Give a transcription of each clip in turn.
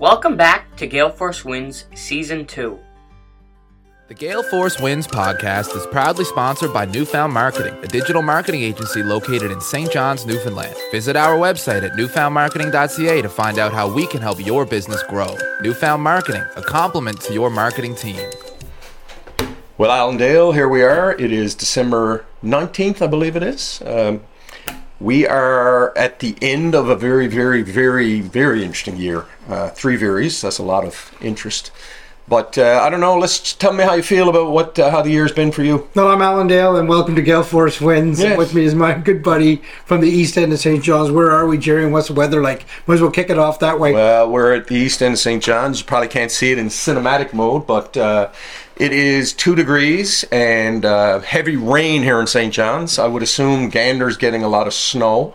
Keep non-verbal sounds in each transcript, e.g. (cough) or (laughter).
Welcome back to Gale Force Wins Season 2. The Gale Force Wins podcast is proudly sponsored by Newfound Marketing, a digital marketing agency located in St. John's, Newfoundland. Visit our website at newfoundmarketing.ca to find out how we can help your business grow. Newfound Marketing, a complement to your marketing team. Well, Allendale, here we are. It is December 19th, I believe it is. Um, we are at the end of a very, very, very, very interesting year. Uh, three varies, that's a lot of interest. But uh, I don't know. Let's tell me how you feel about what uh, how the year's been for you. No, I'm Allendale, and welcome to Gale Force Wins. Yes. With me is my good buddy from the East End of St. John's. Where are we, Jerry? And what's the weather like? Might as well kick it off that way. Well, we're at the east end of St. John's. You probably can't see it in cinematic mode, but uh, it is two degrees and uh, heavy rain here in St. John's. I would assume Gander's getting a lot of snow,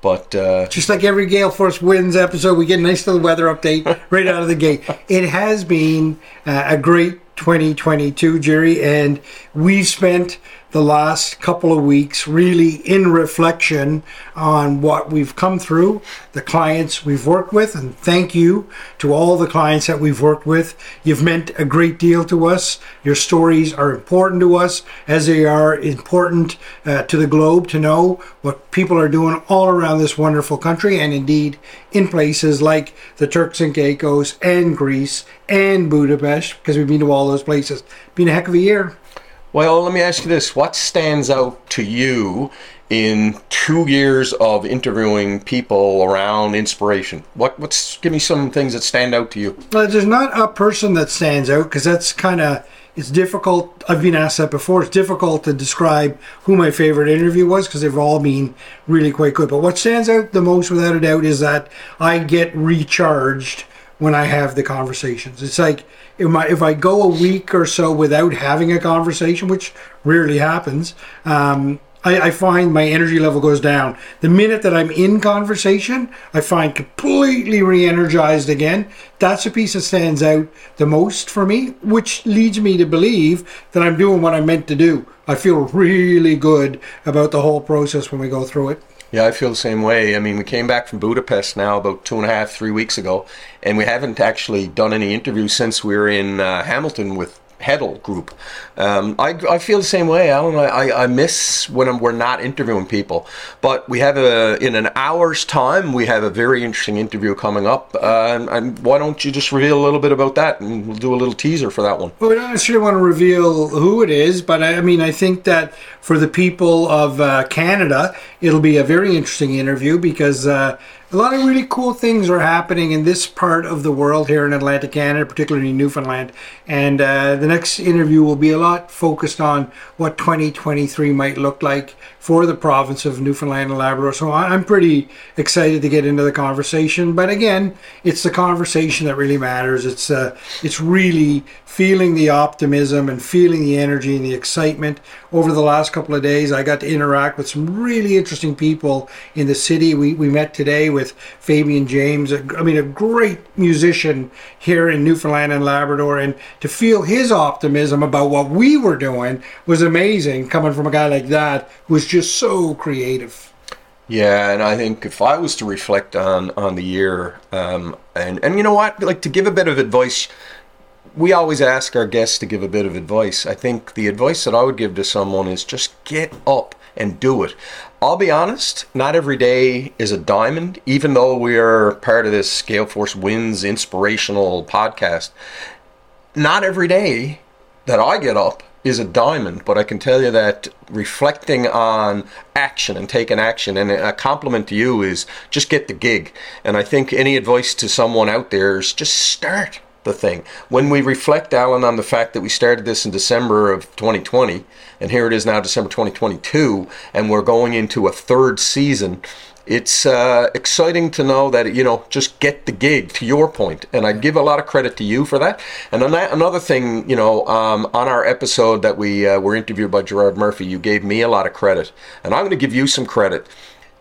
but uh, Just like every Gale Force Wins episode, we get a nice little weather update (laughs) right out of the gate. It has been uh, a great 2022, Jerry, and we've spent the last couple of weeks really in reflection on what we've come through, the clients we've worked with, and thank you to all the clients that we've worked with. You've meant a great deal to us. Your stories are important to us, as they are important uh, to the globe to know what people are doing all around this wonderful country, and indeed in places like the Turks and Caicos and Greece and Budapest, because we've been to all those places. Been a heck of a year. Well, let me ask you this. What stands out to you in two years of interviewing people around inspiration? What what's give me some things that stand out to you? Well, there's not a person that stands out because that's kind of it's difficult. I've been asked that before. It's difficult to describe who my favorite interview was because they've all been really quite good. But what stands out the most, without a doubt, is that I get recharged when I have the conversations. It's like if, my, if I go a week or so without having a conversation, which rarely happens, um, I, I find my energy level goes down. The minute that I'm in conversation, I find completely re energized again. That's a piece that stands out the most for me, which leads me to believe that I'm doing what I'm meant to do. I feel really good about the whole process when we go through it. Yeah, I feel the same way. I mean, we came back from Budapest now about two and a half, three weeks ago, and we haven't actually done any interviews since we were in uh, Hamilton with Heddle Group. Um, I, I feel the same way. I, I, I miss when I'm, we're not interviewing people. But we have a in an hour's time, we have a very interesting interview coming up. Uh, and, and why don't you just reveal a little bit about that, and we'll do a little teaser for that one. Well, we don't necessarily want to reveal who it is, but I I mean, I think that for the people of uh, Canada, it'll be a very interesting interview because uh, a lot of really cool things are happening in this part of the world here in Atlantic Canada, particularly Newfoundland. And uh, the next interview will be a lot focused on what 2023 might look like for the province of Newfoundland and Labrador. So I'm pretty excited to get into the conversation. But again, it's the conversation that really matters. It's uh, it's really feeling the optimism and feeling the energy and the excitement. Over the last couple of days, I got to interact with some really interesting people in the city. We, we met today with Fabian James, a, I mean, a great musician here in Newfoundland and Labrador. And to feel his optimism about what we were doing was amazing coming from a guy like that who was just so creative. Yeah, and I think if I was to reflect on on the year, um, and and you know what, like to give a bit of advice, we always ask our guests to give a bit of advice. I think the advice that I would give to someone is just get up and do it. I'll be honest, not every day is a diamond, even though we are part of this Gale Force Wins inspirational podcast. Not every day that I get up is a diamond, but I can tell you that reflecting on action and taking action, and a compliment to you is just get the gig. And I think any advice to someone out there is just start the thing. When we reflect, Alan, on the fact that we started this in December of 2020, and here it is now, December 2022, and we're going into a third season. It's uh, exciting to know that you know just get the gig. To your point, and I give a lot of credit to you for that. And another thing, you know, um, on our episode that we uh, were interviewed by Gerard Murphy, you gave me a lot of credit, and I'm going to give you some credit.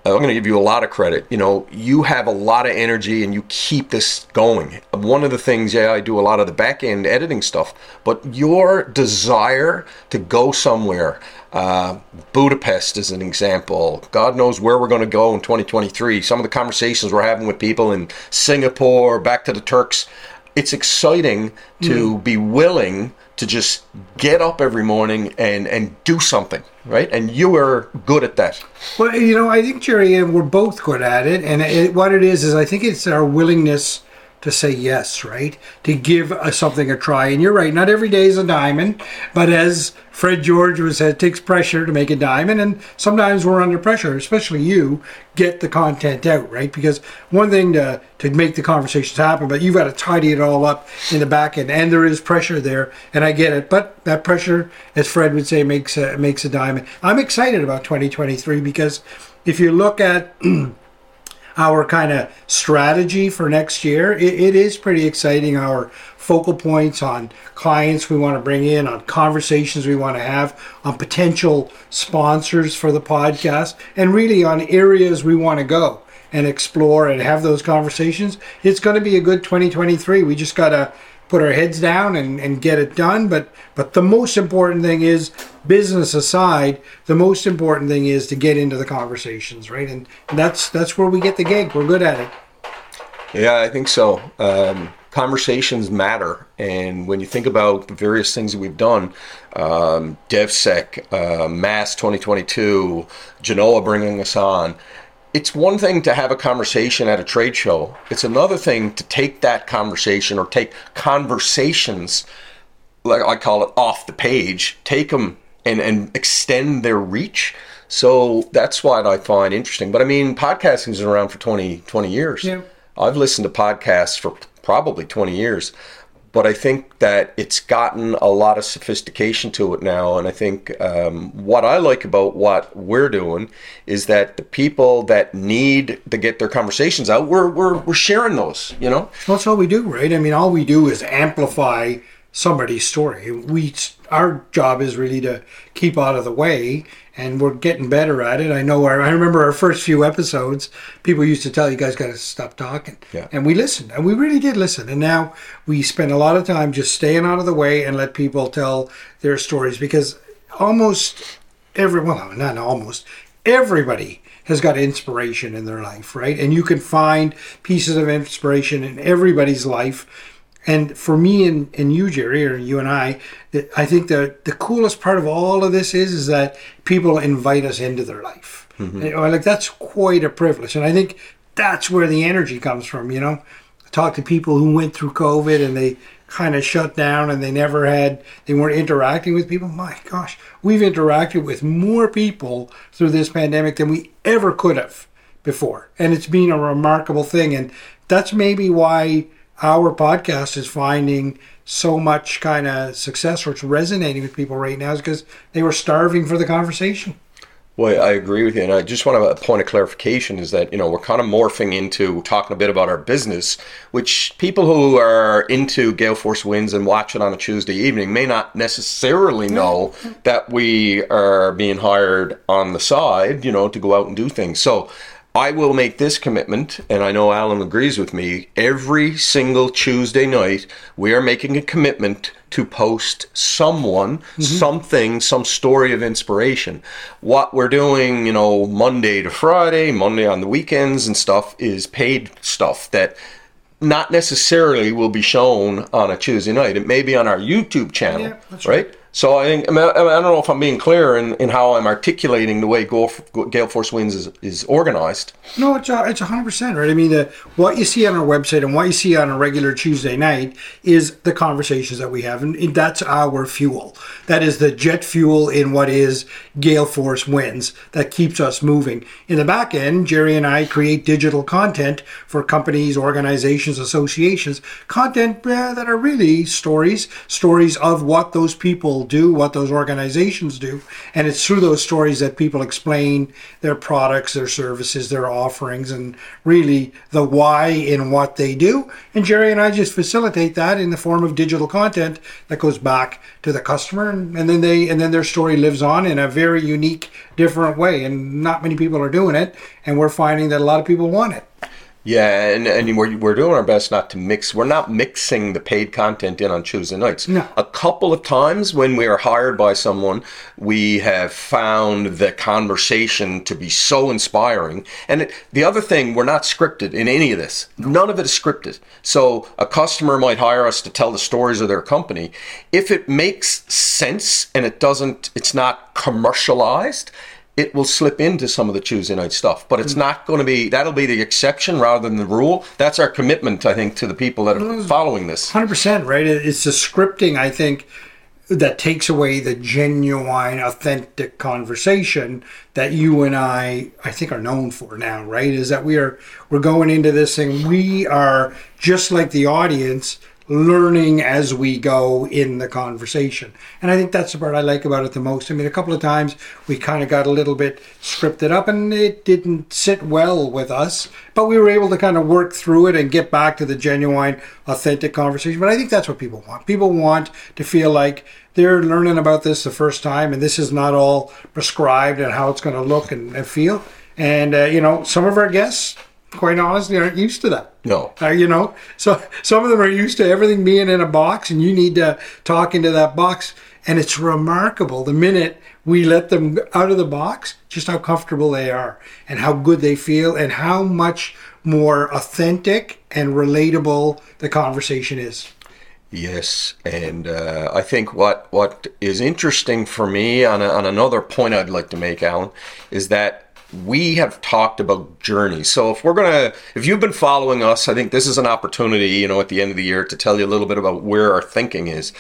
I'm going to give you a lot of credit. You know, you have a lot of energy and you keep this going. One of the things, yeah, I do a lot of the back end editing stuff, but your desire to go somewhere, Uh, Budapest is an example. God knows where we're going to go in 2023. Some of the conversations we're having with people in Singapore, back to the Turks. It's exciting to be willing to just get up every morning and, and do something, right? And you are good at that. Well, you know, I think Jerry and we're both good at it, and it, what it is is I think it's our willingness to say yes, right? To give uh, something a try. And you're right, not every day is a diamond, but as Fred George was said, it takes pressure to make a diamond, and sometimes we're under pressure, especially you, get the content out, right? Because one thing to to make the conversations happen, but you've got to tidy it all up in the back end, and there is pressure there, and I get it. But that pressure, as Fred would say, makes a, makes a diamond. I'm excited about 2023 because if you look at (clears throat) our kind of strategy for next year, it, it is pretty exciting. Our focal points on clients we want to bring in, on conversations we want to have, on potential sponsors for the podcast, and really on areas we want to go and explore and have those conversations. It's going to be a good 2023. We just got to put our heads down and, and get it done. But but the most important thing is business aside, the most important thing is to get into the conversations, right? And, and that's that's where we get the gig. We're good at it. Yeah, I think so. Um, conversations matter, and when you think about the various things that we've done, um, DevSec, uh, Mass 2022, Genoa bringing us on. It's one thing to have a conversation at a trade show. It's another thing to take that conversation or take conversations, like I call it, off the page, take them and, and extend their reach. So that's what I find interesting. But I mean, podcasting has been around for 20, 20 years. Yeah. I've listened to podcasts for probably 20 years, but I think that it's gotten a lot of sophistication to it now. And I think um, what I like about what we're doing is that the people that need to get their conversations out, we're, we're, we're sharing those, you know? That's all we do, right? I mean, all we do is amplify somebody's story. We our job is really to keep out of the way, and we're getting better at it. I know. Our, I remember our first few episodes. People used to tell you guys got to stop talking, Yeah. and we listened, and we really did listen. And now we spend a lot of time just staying out of the way and let people tell their stories because almost every well, not almost everybody has got inspiration in their life, right? And you can find pieces of inspiration in everybody's life. And for me and, and you, Jerry, or you and I, I think the the coolest part of all of this is is that people invite us into their life. Mm-hmm. And, like that's quite a privilege, and I think that's where the energy comes from. You know, I talk to people who went through COVID and they kind of shut down and they never had they weren't interacting with people. My gosh, we've interacted with more people through this pandemic than we ever could have before, and it's been a remarkable thing. And that's maybe why our podcast is finding so much kind of success or it's resonating with people right now is because they were starving for the conversation. Well, I agree with you, and I just want to a point of clarification is that you know we're kind of morphing into talking a bit about our business, which people who are into Gale Force Wins and watch it on a Tuesday evening may not necessarily know that we are being hired on the side, you know, to go out and do things. So. I will make this commitment, and I know Alan agrees with me. Every single Tuesday night, we are making a commitment to post someone, mm-hmm. something, some story of inspiration. What we're doing, you know, Monday to Friday, Monday on the weekends and stuff, is paid stuff that not necessarily will be shown on a Tuesday night. It may be on our YouTube channel, Yeah, that's right? So I think I, mean, I don't know if I'm being clear in, in how I'm articulating the way Gale Force Wins is, is organized. No, it's it's hundred percent right. I mean, the, what you see on our website and what you see on a regular Tuesday night is the conversations that we have, and that's our fuel. That is the jet fuel in what is Gale Force Wins that keeps us moving. In the back end, Jerry and I create digital content for companies, organizations, associations, content uh, that are really stories, stories of what those people do, what those organizations do, and it's through those stories that people explain their products, their services, their offerings, and really the why in what they do. And Jerry and I just facilitate that in the form of digital content that goes back to the customer, and, and then they and then their story lives on in a very unique, different way. And not many people are doing it, and we're finding that a lot of people want it. Yeah, and, and we're, we're doing our best not to mix. We're not mixing the paid content in on Tuesday nights. No. A couple of times when we are hired by someone, we have found the conversation to be so inspiring. And it, the other thing, we're not scripted in any of this. None of it is scripted. So a customer might hire us to tell the stories of their company. If it makes sense and it doesn't, it's not commercialized it will slip into some of the Tuesday night stuff, but it's hmm. not going to be. That'll be the exception rather than the rule. That's our commitment, I think, to the people that are mm. following this. Hundred percent, right? It's the scripting, I think, that takes away the genuine, authentic conversation that you and I, I think, are known for now. Right? Is that we are we're going into this thing. We are just like the audience, learning as we go in the conversation, and I think that's the part I like about it the most. I mean, a couple of times we kind of got a little bit scripted up, and it didn't sit well with us, but we were able to kind of work through it and get back to the genuine, authentic conversation. But I think that's what people want. People want to feel like they're learning about this the first time, and this is not all prescribed and how it's going to look and, and feel. And uh, you know, some of our guests, quite honestly, aren't used to that. No. Uh, you know, so some of them are used to everything being in a box, and you need to talk into that box. And it's remarkable the minute we let them out of the box, just how comfortable they are, and how good they feel, and how much more authentic and relatable the conversation is. Yes, and uh, I think what what is interesting for me on, a, on another point I'd like to make, Alan, is that we have talked about journeys. So if we're gonna, if you've been following us, I think this is an opportunity, you know, at the end of the year to tell you a little bit about where our thinking is.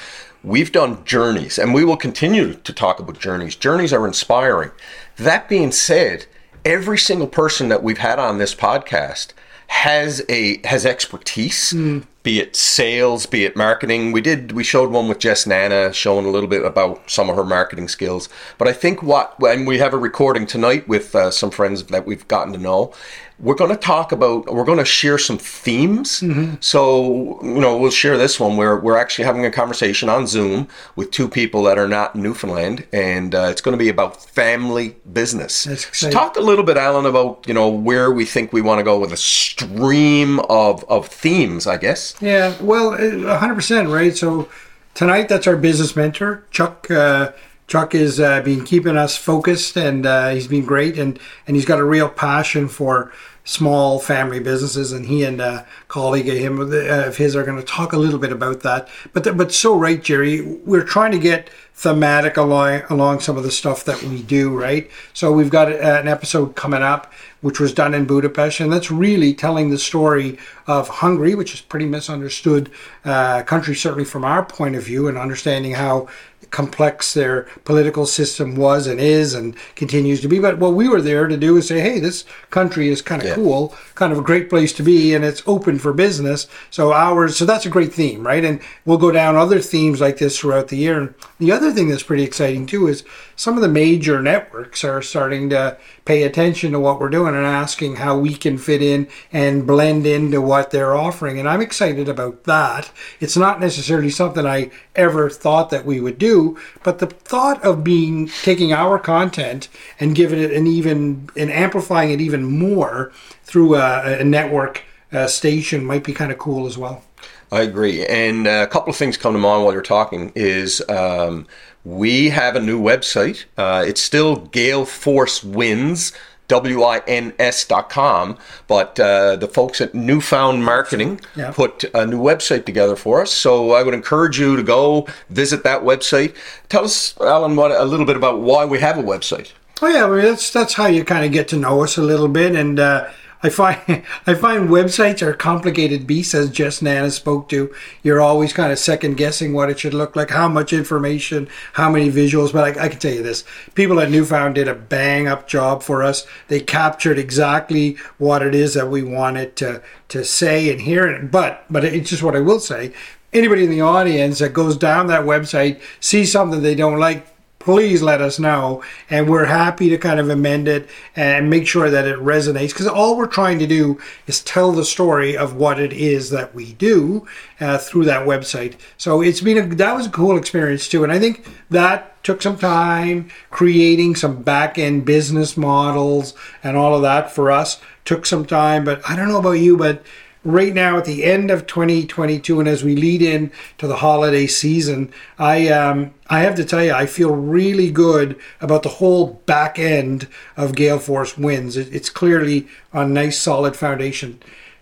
We've done journeys, and we will continue to talk about journeys. Journeys are inspiring. That being said, every single person that we've had on this podcast has a has expertise mm. Be it sales be it marketing. We did we showed one with jess nana showing a little bit about some of her marketing skills. But i think what and we have a recording tonight with uh, some friends that we've gotten to know we're going to talk about we're going to share some themes so you know we'll share this one where we're actually having a conversation on zoom with two people that are not in newfoundland and uh, it's going to be about family business so talk a little bit alan about you know where we think we want to go with a stream of of themes i guess Yeah, well, uh, hundred percent, right? So tonight, that's our business mentor, Chuck. Uh, Chuck has uh, been keeping us focused, and uh, he's been great, and and he's got a real passion for small family businesses, and he and a colleague of him uh, of his are going to talk a little bit about that. But but so right, Jerry, we're trying to get thematic along along some of the stuff that we do, right? So we've got uh, an episode coming up which was done in Budapest, and that's really telling the story of Hungary, which is pretty misunderstood uh, country, certainly from our point of view, and understanding how complex their political system was and is and continues to be. But what we were there to do is say, hey, this country is kind of Yeah. cool, kind of a great place to be, and it's open for business. So ours, so that's a great theme, right? And we'll go down other themes like this throughout the year. And the other thing that's pretty exciting too is some of the major networks are starting to pay attention to what we're doing and asking how we can fit in and blend into what they're offering. And I'm excited about that. It's not necessarily something I ever thought that we would do, but the thought of being taking our content and giving it an even and amplifying it even more through a, a network uh, station might be kind of cool as well. I agree. And uh, a couple of things come to mind while you're talking is um, we have a new website. Uh, it's still Gale Force Wins. W-I-N-S dot com, but uh, the folks at Newfound Marketing Yeah. put a new website together for us. So I would encourage you to go visit that website. Tell us, Alan, what, a little bit about why we have a website. Oh yeah, well, that's that's how you kind of get to know us a little bit, and uh, I find (laughs) I find websites are complicated beasts, as Jess Nana spoke to. You're always kind of second guessing what it should look like, how much information, how many visuals. But I, I can tell you this: people at Newfound did a bang up job for us. They captured exactly what it is that we wanted to to say and hear. But but it's just what I will say. Anybody in the audience that goes down that website sees something they don't like please let us know. And we're happy to kind of amend it and make sure that it resonates. Because all we're trying to do is tell the story of what it is that we do uh, through that website. So it's been a, that was a cool experience too. And I think that took some time creating some back end business models and all of that for us took some time. But I don't know about you, but right now at the end of 2022 and as we lead in to the holiday season i um i have to tell you i feel really good about the whole back end of gale force wins it, it's clearly on nice solid foundation.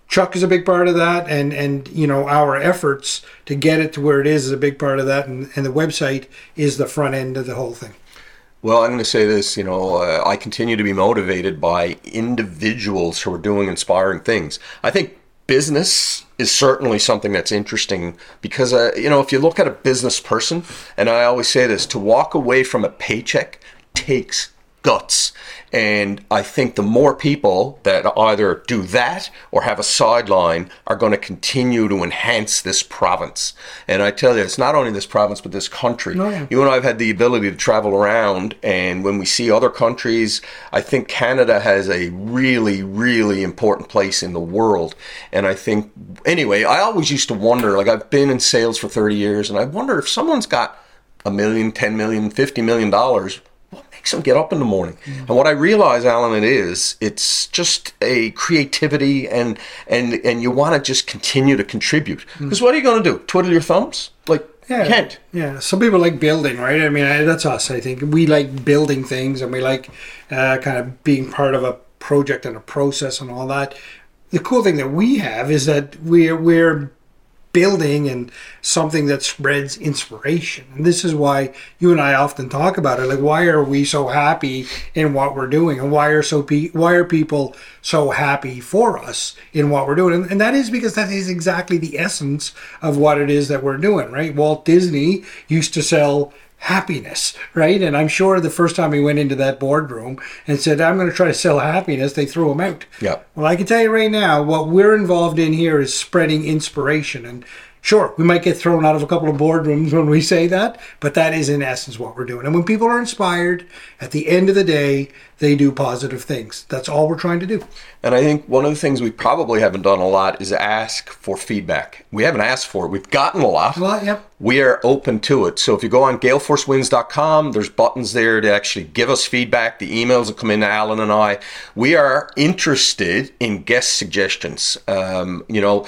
Chuck is a big part of that and and you know our efforts to get it to where it is is a big part of that and, and the website is the front end of the whole thing. Well, I'm going to say this, you know, uh, I continue to be motivated by individuals who are doing inspiring things. I think business is certainly something that's interesting because, uh, you know, if you look at a business person, and I always say this, to walk away from a paycheck takes guts. And I think the more people that either do that or have a sideline are going to continue to enhance this province. And I tell you, it's not only this province, but this country. Oh, yeah. You and I have had the ability to travel around, and when we see other countries, I think Canada has a really, really important place in the world. And I think, anyway, I always used to wonder like, I've been in sales for 30 years, and I wonder if someone's got a million, 10 million, 50 million dollars, makes them get up in the morning? And what I realize, Alan, it is, it's just a creativity and and and you want to just continue to contribute. Because what are you going to do? Twiddle your thumbs? Like, Yeah. you can't. Yeah. Some people like building, right? I mean, I, that's us. I think we like building things, and we like uh, kind of being part of a project and a process and all that. The cool thing that we have is that we're we're building and something that spreads inspiration. And this is why you and I often talk about it. Like, why are we so happy in what we're doing, and why are so pe- why are people so happy for us in what we're doing? And, and that is because that is exactly the essence of what it is that we're doing, right? Walt Disney used to sell happiness, right? And I'm sure the first time he went into that boardroom and said, I'm going to try to sell happiness, they threw him out. Yeah. Well, I can tell you right now, what we're involved in here is spreading inspiration. And sure, we might get thrown out of a couple of boardrooms when we say that, but that is in essence what we're doing. And when people are inspired, at the end of the day, they do positive things. That's all we're trying to do. And I think one of the things we probably haven't done a lot is ask for feedback. We haven't asked for it. We've gotten a lot. Well, yep. We are open to it. So if you go on galeforcewins.com, there's buttons there to actually give us feedback. The emails will come in to Alan and I. We are interested in guest suggestions. Um, you know,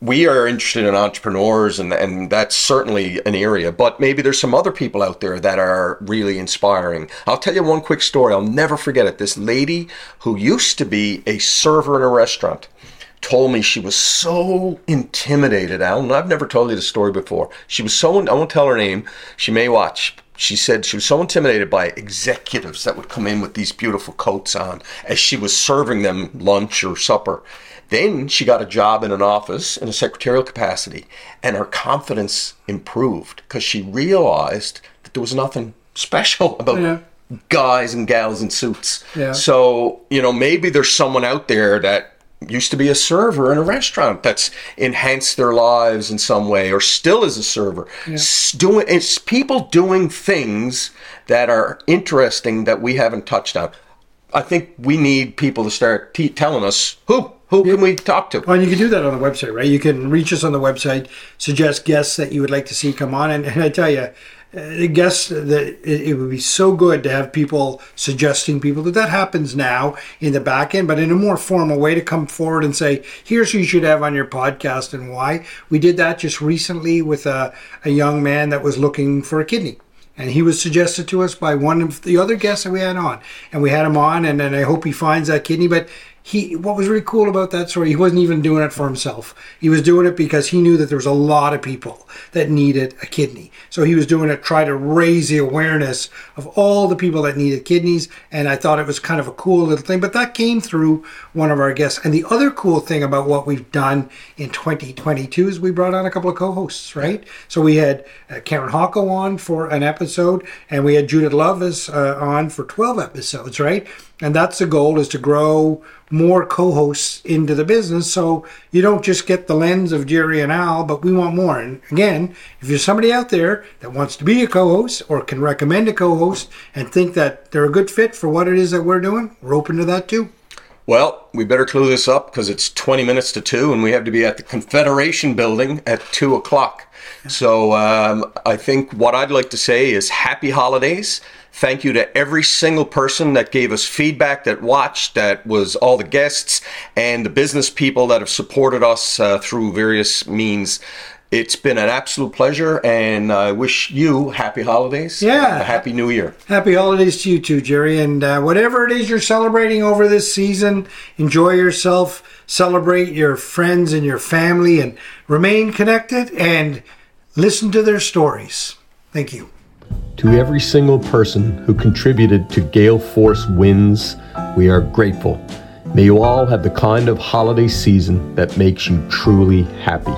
we are interested in entrepreneurs and, and that's certainly an area but maybe there's some other people out there that are really inspiring. I'll tell you one quick story. I'll never forget it. This lady who used to be a server in a restaurant told me she was so intimidated alan. I've never told you the story before. She was so i won't tell her name. She may watch. She said she was so intimidated by executives that would come in with these beautiful coats on as she was serving them lunch or supper then she got a job in an office in a secretarial capacity, and her confidence improved because she realized that there was nothing special (laughs) about Yeah. guys and gals in suits. Yeah. So, you know, maybe there's someone out there that used to be a server in a restaurant that's enhanced their lives in some way or still is a server. S- Doing it's people doing things that are interesting that we haven't touched on. I think we need people to start t- telling us who who can we talk to. Well, and you can do that on the website, right? You can reach us on the website, suggest guests that you would like to see come on, and, and I tell you, uh, the guests that it, it would be so good to have people suggesting people that that happens now in the back end, but in a more formal way to come forward and say, here's who you should have on your podcast and why. We did that just recently with a, a young man that was looking for a kidney and he was suggested to us by one of the other guests that we had on and we had him on and then i hope he finds that kidney but he what was really cool about that story he wasn't even doing it for himself. He was doing it because he knew that there was a lot of people that needed a kidney. So he was doing it to try to raise the awareness of all the people that needed kidneys and i thought it was kind of a cool little thing. But that came through one of our guests. And the other cool thing about what we've done in 2022 is we brought on a couple of co-hosts right? So we had uh, karen hocko on for an episode and we had judith love uh, on for 12 episodes right? And that's the goal is to grow more co-hosts into the business so you don't just get the lens of Jerry and Al, but we want more. And again, if you're somebody out there that wants to be a co-host or can recommend a co-host and think that they're a good fit for what it is that we're doing, we're open to that too. Well, we better clue this up because it's 20 minutes to 2 and we have to be at the Confederation building at 2 o'clock. So um, I think what I'd like to say is happy holidays. Thank you to every single person that gave us feedback, that watched, that was all the guests, and the business people that have supported us uh, through various means. It's been an absolute pleasure, and I wish you happy holidays. Yeah. and a happy new year. Happy holidays to you too, Jerry. And uh, whatever it is you're celebrating over this season, enjoy yourself, celebrate your friends and your family, and remain connected and listen to their stories. Thank you. To every single person who contributed to Gale Force Wins, we are grateful. May you all have the kind of holiday season that makes you truly happy.